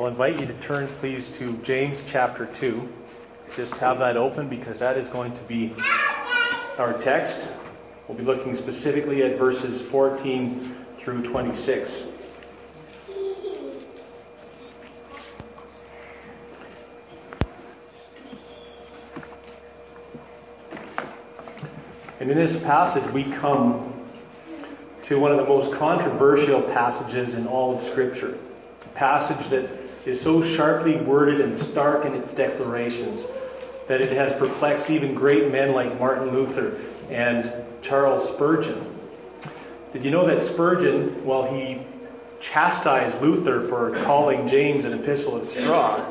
I'll invite you to turn, please, to James chapter 2. Just have that open because that is going to be our text. We'll be looking specifically at verses 14 through 26. And in this passage, we come to one of the most controversial passages in all of Scripture. A passage that is so sharply worded and stark in its declarations that it has perplexed even great men like Martin Luther and Charles Spurgeon. Did you know that Spurgeon, while he chastised Luther for calling James an epistle of straw,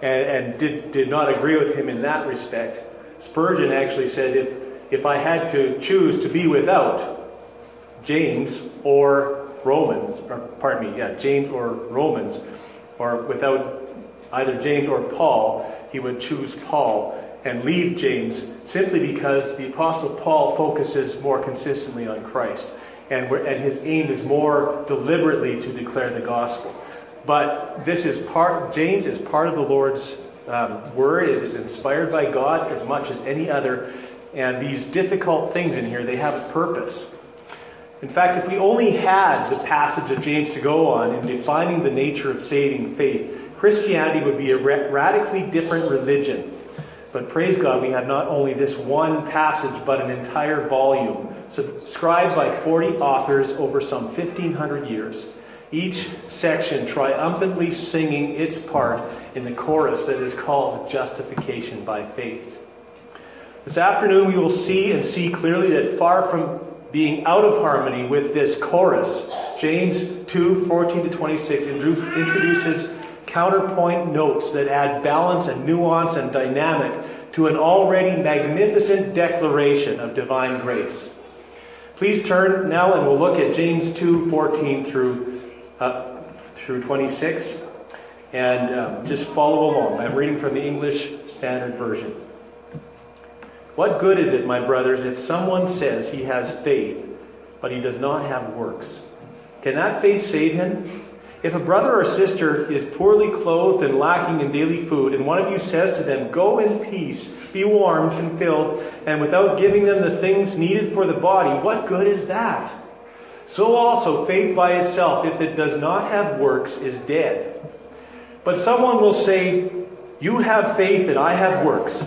and, and did, did not agree with him in that respect, Spurgeon actually said, if, if I had to choose to be without James or Romans, or pardon me, yeah, James or Romans, or without either James or Paul, he would choose Paul and leave James simply because the Apostle Paul focuses more consistently on Christ. And, and his aim is more deliberately to declare the gospel. But this is part, James is part of the Lord's um, word. It is inspired by God as much as any other. And these difficult things in here, they have a purpose. In fact, if we only had the passage of James to go on in defining the nature of saving faith, Christianity would be a radically different religion. But praise God, we have not only this one passage, but an entire volume, subscribed by 40 authors over some 1,500 years. Each section triumphantly singing its part in the chorus that is called justification by faith. This afternoon, we will see and see clearly that far from being out of harmony with this chorus, James 2 14 to 26 introduces counterpoint notes that add balance and nuance and dynamic to an already magnificent declaration of divine grace. Please turn now and we'll look at James 2 14 through, uh, through 26 and um, just follow along. I'm reading from the English Standard Version. What good is it, my brothers, if someone says he has faith, but he does not have works? Can that faith save him? If a brother or sister is poorly clothed and lacking in daily food, and one of you says to them, Go in peace, be warmed and filled, and without giving them the things needed for the body, what good is that? So also, faith by itself, if it does not have works, is dead. But someone will say, You have faith and I have works.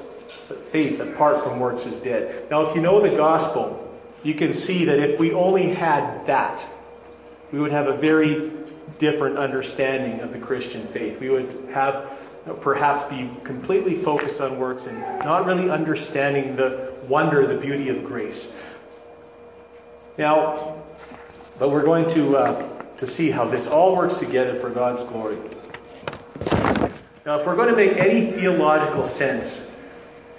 faith apart from works is dead. Now, if you know the gospel, you can see that if we only had that, we would have a very different understanding of the Christian faith. We would have perhaps be completely focused on works and not really understanding the wonder, the beauty of grace. Now, but we're going to uh, to see how this all works together for God's glory. Now, if we're going to make any theological sense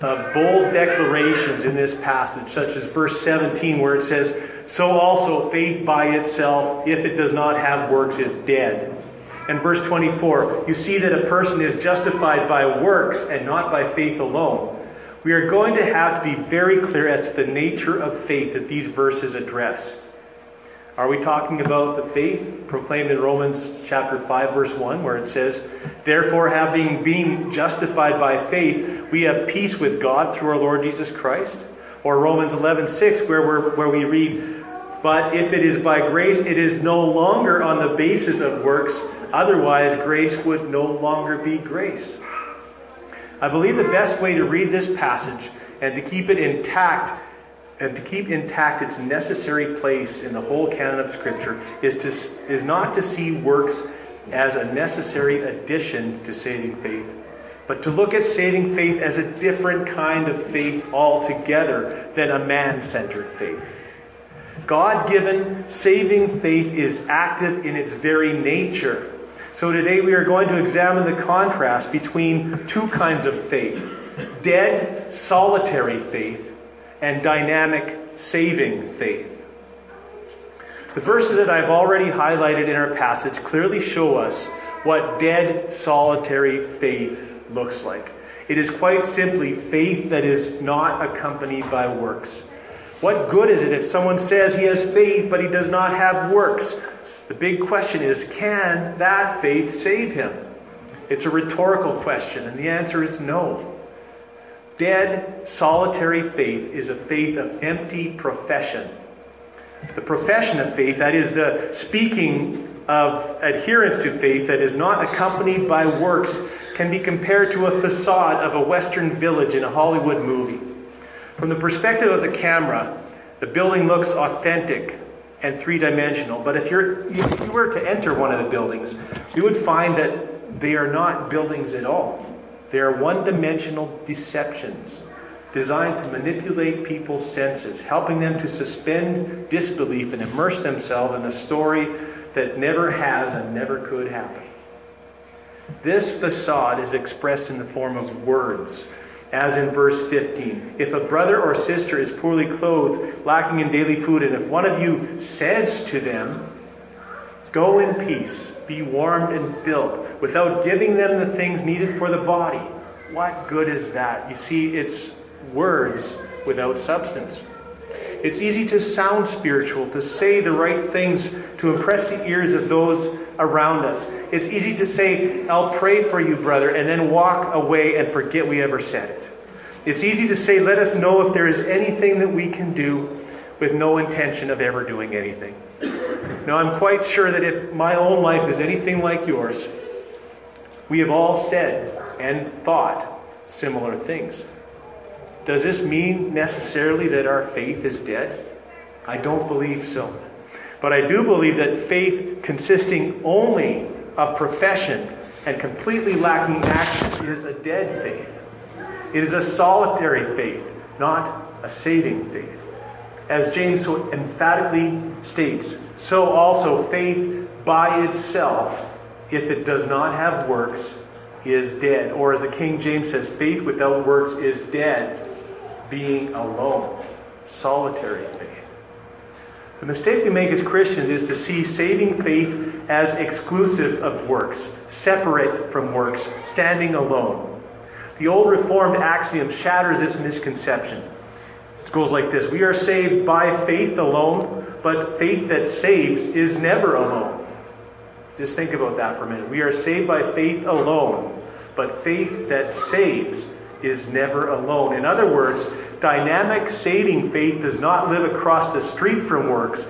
uh, bold declarations in this passage, such as verse 17, where it says, So also faith by itself, if it does not have works, is dead. And verse 24, you see that a person is justified by works and not by faith alone. We are going to have to be very clear as to the nature of faith that these verses address. Are we talking about the faith proclaimed in Romans chapter 5 verse 1 where it says, "Therefore having been justified by faith, we have peace with God through our Lord Jesus Christ?" Or Romans 11:6 where we where we read, "But if it is by grace, it is no longer on the basis of works, Otherwise, grace would no longer be grace. I believe the best way to read this passage and to keep it intact and to keep intact its necessary place in the whole canon of Scripture is, to, is not to see works as a necessary addition to saving faith, but to look at saving faith as a different kind of faith altogether than a man centered faith. God given saving faith is active in its very nature. So today we are going to examine the contrast between two kinds of faith dead, solitary faith, and dynamic, saving faith. The verses that I've already highlighted in our passage clearly show us what dead, solitary faith looks like. It is quite simply faith that is not accompanied by works. What good is it if someone says he has faith but he does not have works? The big question is can that faith save him? It's a rhetorical question, and the answer is no. Dead, solitary faith is a faith of empty profession the profession of faith, that is the speaking of adherence to faith that is not accompanied by works, can be compared to a facade of a Western village in a Hollywood movie. From the perspective of the camera, the building looks authentic and three dimensional. But if, you're, if you were to enter one of the buildings, you would find that they are not buildings at all. They are one dimensional deceptions designed to manipulate people's senses, helping them to suspend disbelief and immerse themselves in a story that never has and never could happen. This facade is expressed in the form of words, as in verse 15. If a brother or sister is poorly clothed, lacking in daily food, and if one of you says to them, Go in peace, be warmed and filled, without giving them the things needed for the body, what good is that? You see, it's words without substance. It's easy to sound spiritual, to say the right things to impress the ears of those around us. It's easy to say, I'll pray for you, brother, and then walk away and forget we ever said it. It's easy to say, let us know if there is anything that we can do with no intention of ever doing anything. Now, I'm quite sure that if my own life is anything like yours, we have all said and thought similar things. Does this mean necessarily that our faith is dead? I don't believe so. But I do believe that faith consisting only of profession and completely lacking action is a dead faith. It is a solitary faith, not a saving faith. As James so emphatically states, so also faith by itself, if it does not have works, is dead. Or as the King James says, faith without works is dead being alone, solitary faith. The mistake we make as Christians is to see saving faith as exclusive of works, separate from works, standing alone. The old Reformed axiom shatters this misconception. It goes like this We are saved by faith alone, but faith that saves is never alone. Just think about that for a minute. We are saved by faith alone, but faith that saves is never alone. In other words, dynamic saving faith does not live across the street from works.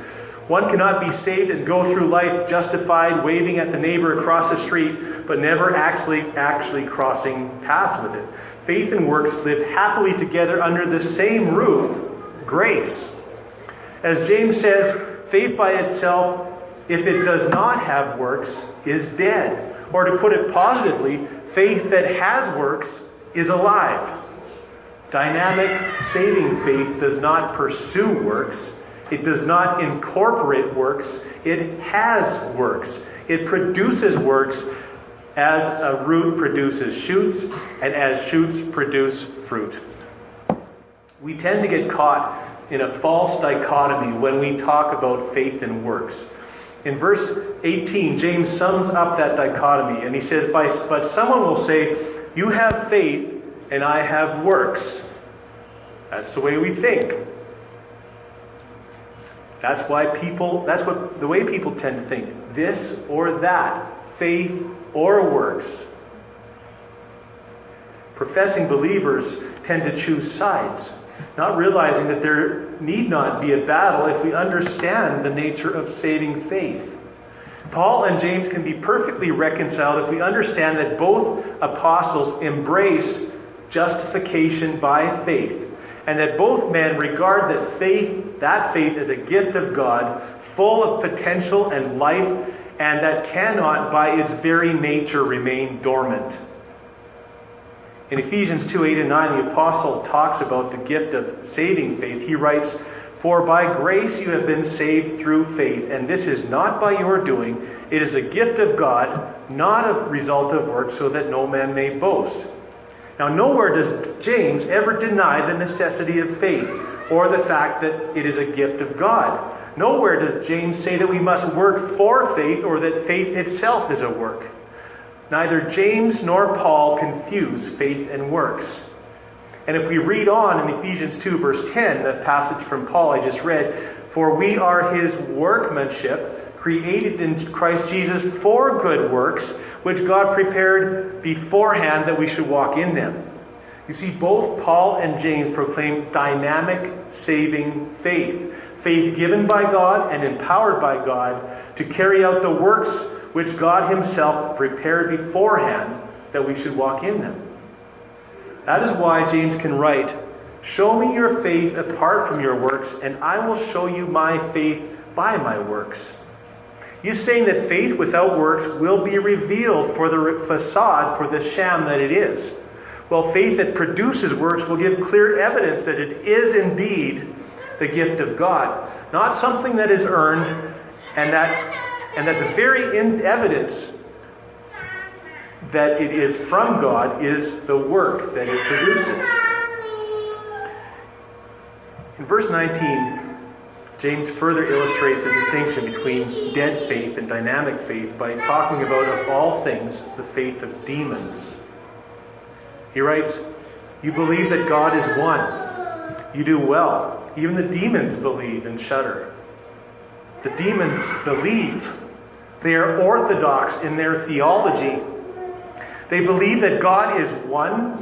One cannot be saved and go through life justified, waving at the neighbor across the street, but never actually actually crossing paths with it. Faith and works live happily together under the same roof, grace. As James says, faith by itself, if it does not have works, is dead. Or to put it positively, faith that has works is alive. Dynamic saving faith does not pursue works. It does not incorporate works. It has works. It produces works as a root produces shoots and as shoots produce fruit. We tend to get caught in a false dichotomy when we talk about faith and works. In verse 18, James sums up that dichotomy and he says, But someone will say, You have faith and I have works. That's the way we think. That's why people, that's what the way people tend to think. This or that, faith or works. Professing believers tend to choose sides, not realizing that there need not be a battle if we understand the nature of saving faith. Paul and James can be perfectly reconciled if we understand that both apostles embrace justification by faith and that both men regard that faith that faith as a gift of God full of potential and life and that cannot by its very nature remain dormant. In Ephesians 2 8 and 9, the apostle talks about the gift of saving faith. He writes, For by grace you have been saved through faith, and this is not by your doing, it is a gift of God, not a result of works, so that no man may boast. Now, nowhere does James ever deny the necessity of faith or the fact that it is a gift of God. Nowhere does James say that we must work for faith or that faith itself is a work. Neither James nor Paul confuse faith and works. And if we read on in Ephesians 2, verse 10, the passage from Paul I just read, for we are his workmanship, created in Christ Jesus for good works, which God prepared beforehand that we should walk in them. You see, both Paul and James proclaim dynamic, saving faith. Faith given by God and empowered by God to carry out the works which God Himself prepared beforehand that we should walk in them. That is why James can write, Show me your faith apart from your works, and I will show you my faith by my works. He's saying that faith without works will be revealed for the facade, for the sham that it is. Well, faith that produces works will give clear evidence that it is indeed the gift of God, not something that is earned and that and that the very evidence that it is from God is the work that it produces. In verse 19, James further illustrates the distinction between dead faith and dynamic faith by talking about, of all things, the faith of demons. He writes, You believe that God is one. You do well. Even the demons believe and shudder. The demons believe they are orthodox in their theology. They believe that God is one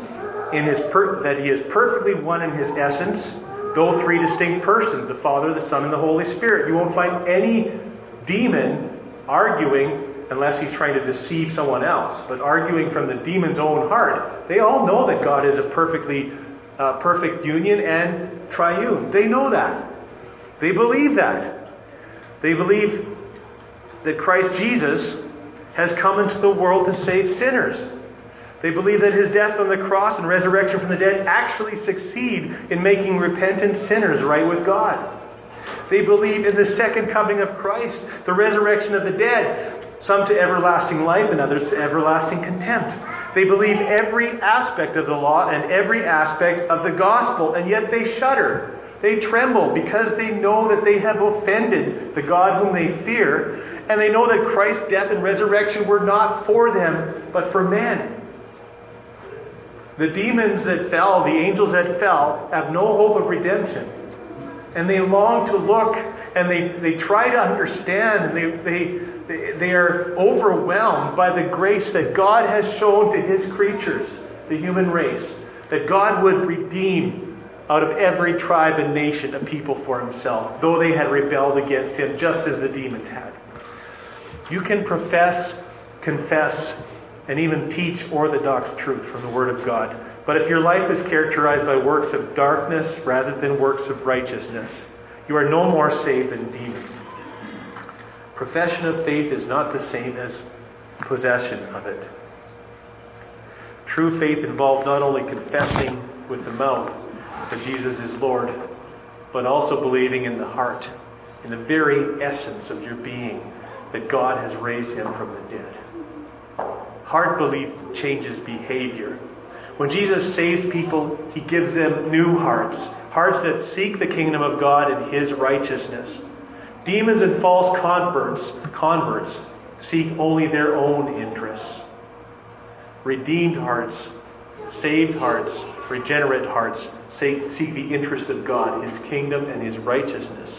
in his per- that he is perfectly one in his essence, though three distinct persons, the Father, the Son, and the Holy Spirit. You won't find any demon arguing unless he's trying to deceive someone else, but arguing from the demon's own heart. They all know that God is a perfectly uh, perfect union and triune. They know that. They believe that. They believe that Christ Jesus has come into the world to save sinners. They believe that his death on the cross and resurrection from the dead actually succeed in making repentant sinners right with God. They believe in the second coming of Christ, the resurrection of the dead, some to everlasting life and others to everlasting contempt. They believe every aspect of the law and every aspect of the gospel, and yet they shudder. They tremble because they know that they have offended the God whom they fear, and they know that Christ's death and resurrection were not for them, but for men. The demons that fell, the angels that fell, have no hope of redemption. And they long to look and they, they try to understand and they, they, they, are overwhelmed by the grace that God has shown to his creatures, the human race, that God would redeem out of every tribe and nation a people for himself, though they had rebelled against him, just as the demons had. You can profess, confess, and even teach orthodox truth from the Word of God. But if your life is characterized by works of darkness rather than works of righteousness, you are no more saved than demons. Profession of faith is not the same as possession of it. True faith involves not only confessing with the mouth that Jesus is Lord, but also believing in the heart, in the very essence of your being, that God has raised him from the dead. Heart belief changes behavior. When Jesus saves people, he gives them new hearts, hearts that seek the kingdom of God and his righteousness. Demons and false converts, converts seek only their own interests. Redeemed hearts, saved hearts, regenerate hearts seek the interest of God, his kingdom, and his righteousness.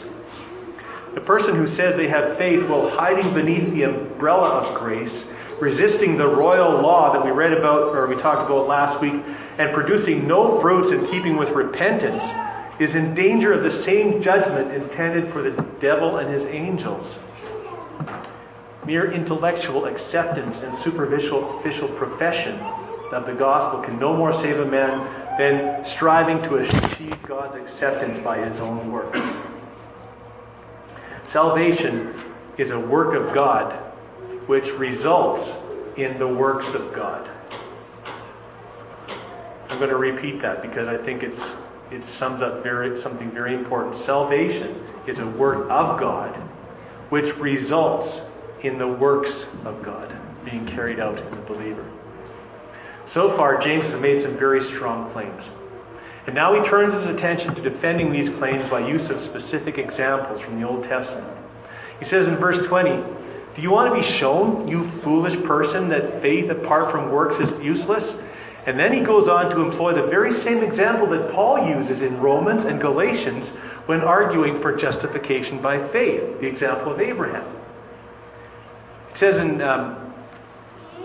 The person who says they have faith while hiding beneath the umbrella of grace, resisting the royal law that we read about or we talked about last week, and producing no fruits in keeping with repentance, is in danger of the same judgment intended for the devil and his angels. mere intellectual acceptance and superficial official profession of the gospel can no more save a man than striving to achieve God's acceptance by his own works. Salvation is a work of God which results in the works of God. I'm going to repeat that because I think it's, it sums up very, something very important. Salvation is a work of God which results in the works of God being carried out in the believer. So far, James has made some very strong claims. And now he turns his attention to defending these claims by use of specific examples from the Old Testament. He says in verse 20, Do you want to be shown, you foolish person, that faith apart from works is useless? And then he goes on to employ the very same example that Paul uses in Romans and Galatians when arguing for justification by faith, the example of Abraham. It says in, um,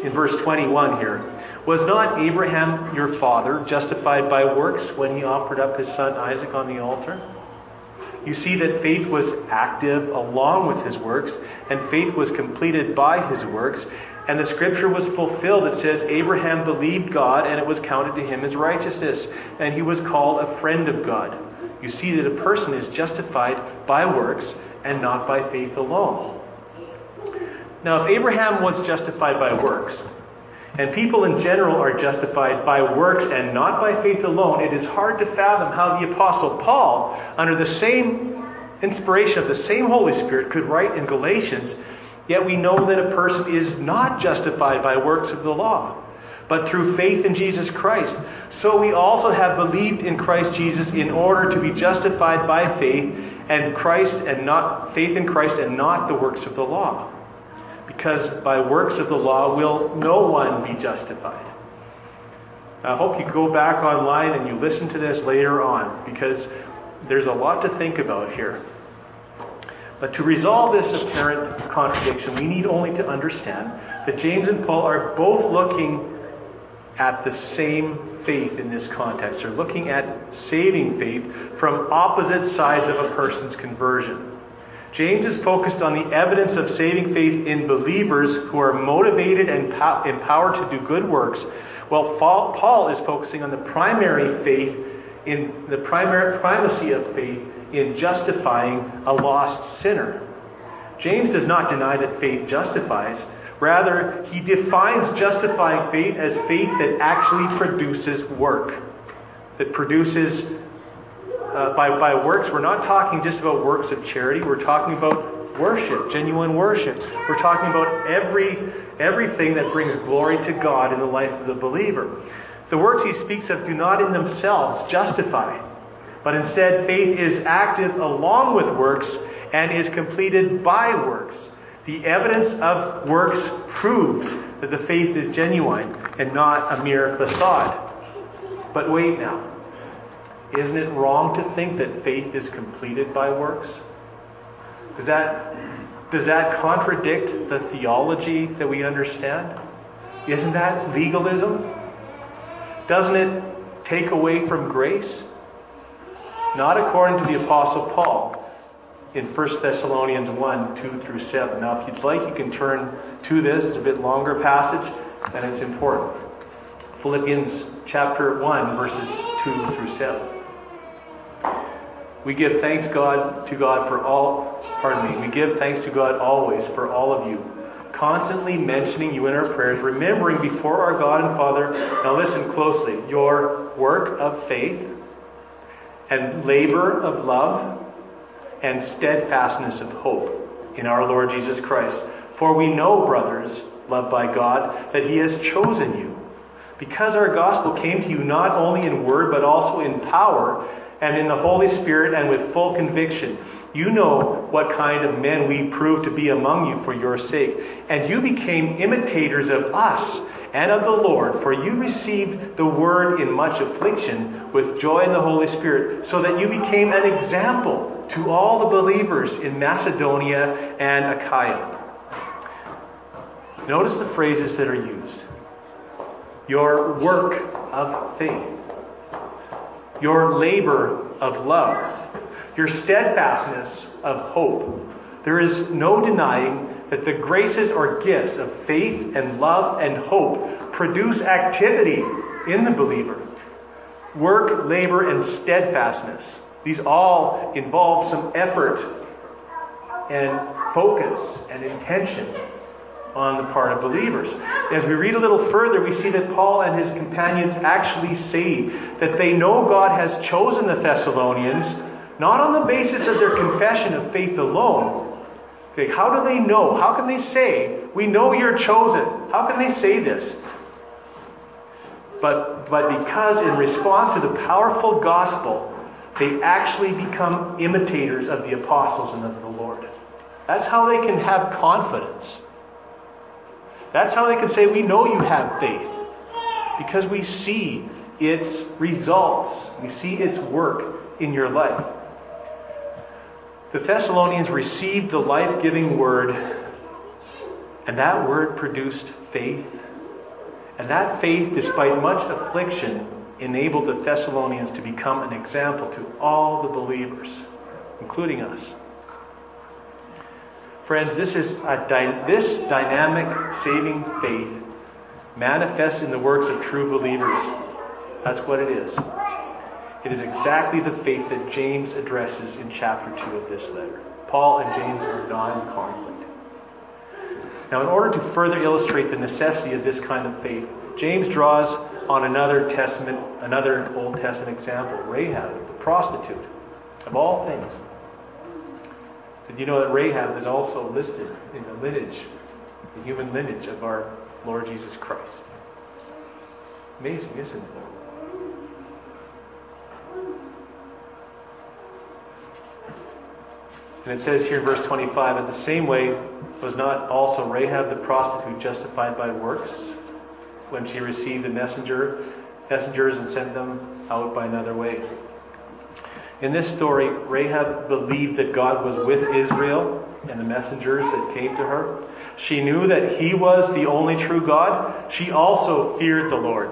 in verse 21 here, Was not Abraham your father justified by works when he offered up his son Isaac on the altar? You see that faith was active along with his works, and faith was completed by his works. And the scripture was fulfilled. It says, Abraham believed God, and it was counted to him as righteousness, and he was called a friend of God. You see that a person is justified by works and not by faith alone. Now, if Abraham was justified by works, and people in general are justified by works and not by faith alone, it is hard to fathom how the Apostle Paul, under the same inspiration of the same Holy Spirit, could write in Galatians Yet we know that a person is not justified by works of the law, but through faith in Jesus Christ. So we also have believed in Christ Jesus in order to be justified by faith and Christ and not faith in Christ and not the works of the law. Because by works of the law will no one be justified. I hope you go back online and you listen to this later on because there's a lot to think about here. But to resolve this apparent contradiction, we need only to understand that James and Paul are both looking at the same faith in this context. They're looking at saving faith from opposite sides of a person's conversion. James is focused on the evidence of saving faith in believers who are motivated and empowered to do good works, while Paul is focusing on the primary faith in the primary primacy of faith in justifying a lost sinner. James does not deny that faith justifies. Rather, he defines justifying faith as faith that actually produces work, that produces, uh, by, by works, we're not talking just about works of charity, we're talking about worship, genuine worship. We're talking about every, everything that brings glory to God in the life of the believer. The works he speaks of do not in themselves justify, but instead, faith is active along with works and is completed by works. The evidence of works proves that the faith is genuine and not a mere facade. But wait now. Isn't it wrong to think that faith is completed by works? Does that, does that contradict the theology that we understand? Isn't that legalism? Doesn't it take away from grace? not according to the Apostle Paul in 1 Thessalonians 1 2 through 7. Now, if you'd like, you can turn to this. It's a bit longer passage, and it's important. Philippians chapter 1, verses 2 through 7. We give thanks God to God for all, pardon me, we give thanks to God always for all of you, constantly mentioning you in our prayers, remembering before our God and Father, now listen closely, your work of faith and labor of love and steadfastness of hope in our Lord Jesus Christ. For we know, brothers, loved by God, that He has chosen you. Because our gospel came to you not only in word, but also in power and in the Holy Spirit and with full conviction. You know what kind of men we proved to be among you for your sake. And you became imitators of us and of the Lord, for you received the word in much affliction with joy in the Holy Spirit, so that you became an example to all the believers in Macedonia and Achaia. Notice the phrases that are used your work of faith, your labor of love, your steadfastness of hope. There is no denying that the graces or gifts of faith and love and hope produce activity in the believer. Work, labor, and steadfastness. These all involve some effort and focus and intention on the part of believers. As we read a little further, we see that Paul and his companions actually say that they know God has chosen the Thessalonians not on the basis of their confession of faith alone. Okay, how do they know? How can they say, We know you're chosen? How can they say this? But, but because in response to the powerful gospel, they actually become imitators of the apostles and of the Lord. That's how they can have confidence. That's how they can say, We know you have faith. Because we see its results, we see its work in your life. The Thessalonians received the life giving word, and that word produced faith. And that faith, despite much affliction, enabled the Thessalonians to become an example to all the believers, including us. Friends, this is this dynamic saving faith manifest in the works of true believers. That's what it is. It is exactly the faith that James addresses in chapter 2 of this letter. Paul and James are not in conflict. Now, in order to further illustrate the necessity of this kind of faith, James draws on another Testament, another Old Testament example, Rahab, the prostitute, of all things. Did you know that Rahab is also listed in the lineage, the human lineage of our Lord Jesus Christ? Amazing, isn't it? And it says here in verse 25, in the same way was not also Rahab the prostitute justified by works when she received the messenger, messengers and sent them out by another way? In this story, Rahab believed that God was with Israel and the messengers that came to her. She knew that he was the only true God. She also feared the Lord.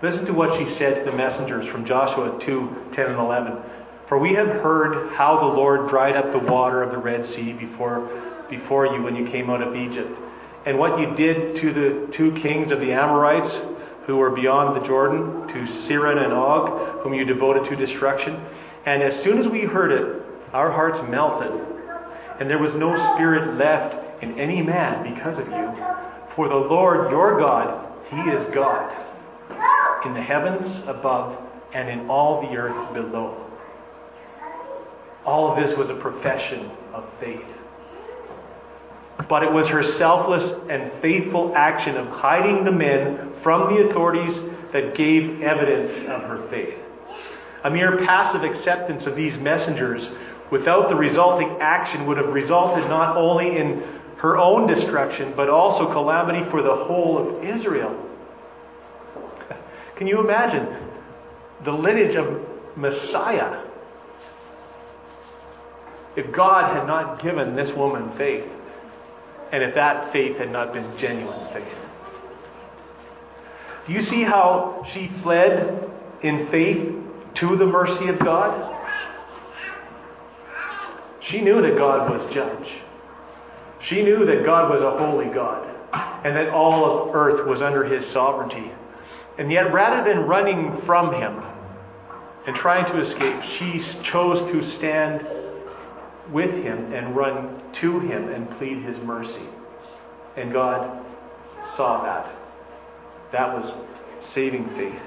Listen to what she said to the messengers from Joshua 2 10 and 11. For we have heard how the Lord dried up the water of the Red Sea before, before you when you came out of Egypt, and what you did to the two kings of the Amorites who were beyond the Jordan, to Sihon and Og, whom you devoted to destruction. And as soon as we heard it, our hearts melted, and there was no spirit left in any man because of you. For the Lord your God, He is God, in the heavens above and in all the earth below. All of this was a profession of faith. But it was her selfless and faithful action of hiding the men from the authorities that gave evidence of her faith. A mere passive acceptance of these messengers without the resulting action would have resulted not only in her own destruction, but also calamity for the whole of Israel. Can you imagine the lineage of Messiah if God had not given this woman faith, and if that faith had not been genuine faith. Do you see how she fled in faith to the mercy of God? She knew that God was judge. She knew that God was a holy God and that all of earth was under his sovereignty. And yet, rather than running from him and trying to escape, she chose to stand with him and run to him and plead his mercy. And God saw that. That was saving faith.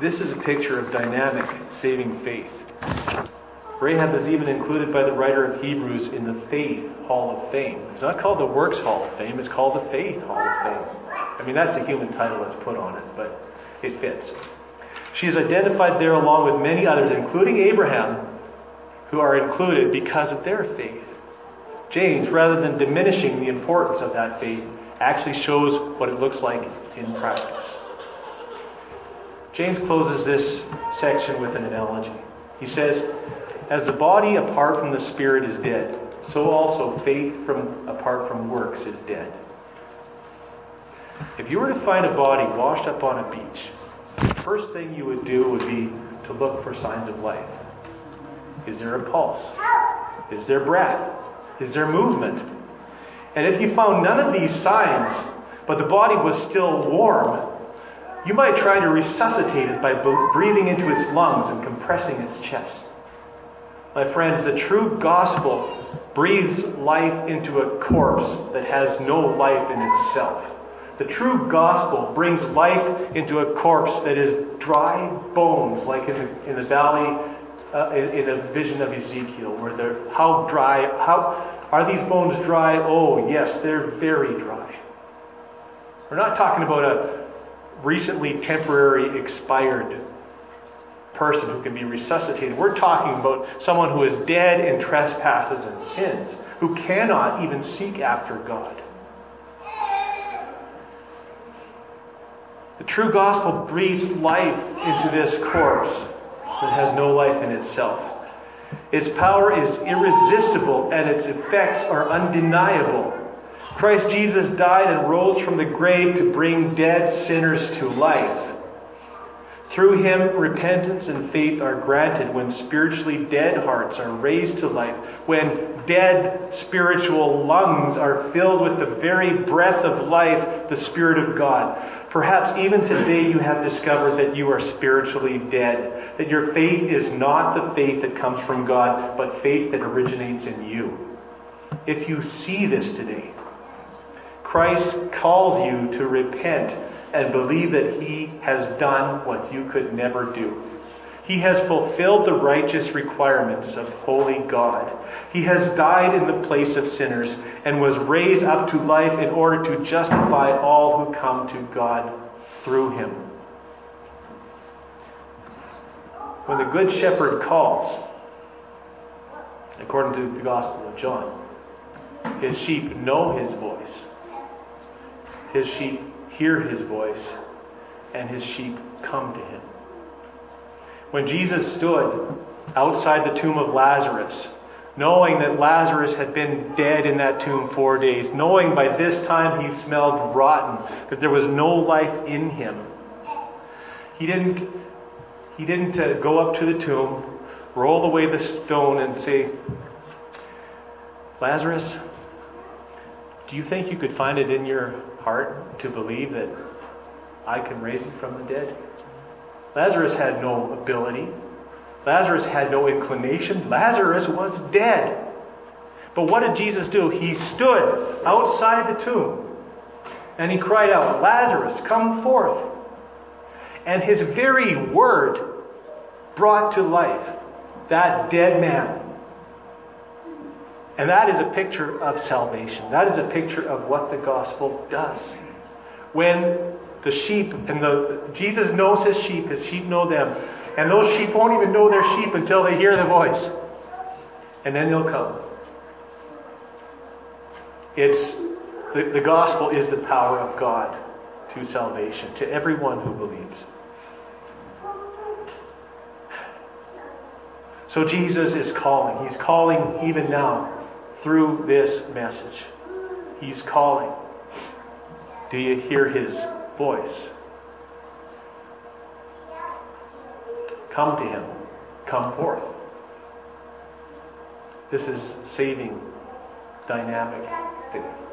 This is a picture of dynamic saving faith. Rahab is even included by the writer of Hebrews in the Faith Hall of Fame. It's not called the Works Hall of Fame, it's called the Faith Hall of Fame. I mean, that's a human title that's put on it, but it fits. She is identified there along with many others, including Abraham, who are included because of their faith. James, rather than diminishing the importance of that faith, actually shows what it looks like in practice. James closes this section with an analogy. He says, As the body apart from the spirit is dead, so also faith from apart from works is dead. If you were to find a body washed up on a beach, the first thing you would do would be to look for signs of life. Is there a pulse? Is there breath? Is there movement? And if you found none of these signs, but the body was still warm, you might try to resuscitate it by breathing into its lungs and compressing its chest. My friends, the true gospel breathes life into a corpse that has no life in itself. The true gospel brings life into a corpse that is dry bones, like in the, in the valley, uh, in, in, a vision of Ezekiel, where they're how dry, how are these bones dry? Oh, yes, they're very dry. We're not talking about a recently temporary expired person who can be resuscitated. We're talking about someone who is dead in trespasses and sins, who cannot even seek after God. True gospel breathes life into this corpse that has no life in itself. Its power is irresistible and its effects are undeniable. Christ Jesus died and rose from the grave to bring dead sinners to life. Through him, repentance and faith are granted when spiritually dead hearts are raised to life, when dead spiritual lungs are filled with the very breath of life, the Spirit of God. Perhaps even today you have discovered that you are spiritually dead, that your faith is not the faith that comes from God, but faith that originates in you. If you see this today, Christ calls you to repent and believe that He has done what you could never do. He has fulfilled the righteous requirements of holy God. He has died in the place of sinners and was raised up to life in order to justify all who come to God through him. When the Good Shepherd calls, according to the Gospel of John, his sheep know his voice. His sheep hear his voice, and his sheep come to him. When Jesus stood outside the tomb of Lazarus, knowing that Lazarus had been dead in that tomb four days, knowing by this time he smelled rotten, that there was no life in him, he didn't, he didn't uh, go up to the tomb, roll away the stone, and say, Lazarus, do you think you could find it in your heart to believe that I can raise him from the dead? Lazarus had no ability. Lazarus had no inclination. Lazarus was dead. But what did Jesus do? He stood outside the tomb and he cried out, Lazarus, come forth. And his very word brought to life that dead man. And that is a picture of salvation. That is a picture of what the gospel does. When the sheep and the Jesus knows his sheep, his sheep know them. And those sheep won't even know they're sheep until they hear the voice. And then they'll come. It's the, the gospel is the power of God to salvation, to everyone who believes. So Jesus is calling. He's calling even now through this message. He's calling. Do you hear his voice? Come to him. Come forth. This is saving, dynamic faith.